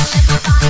Everybody.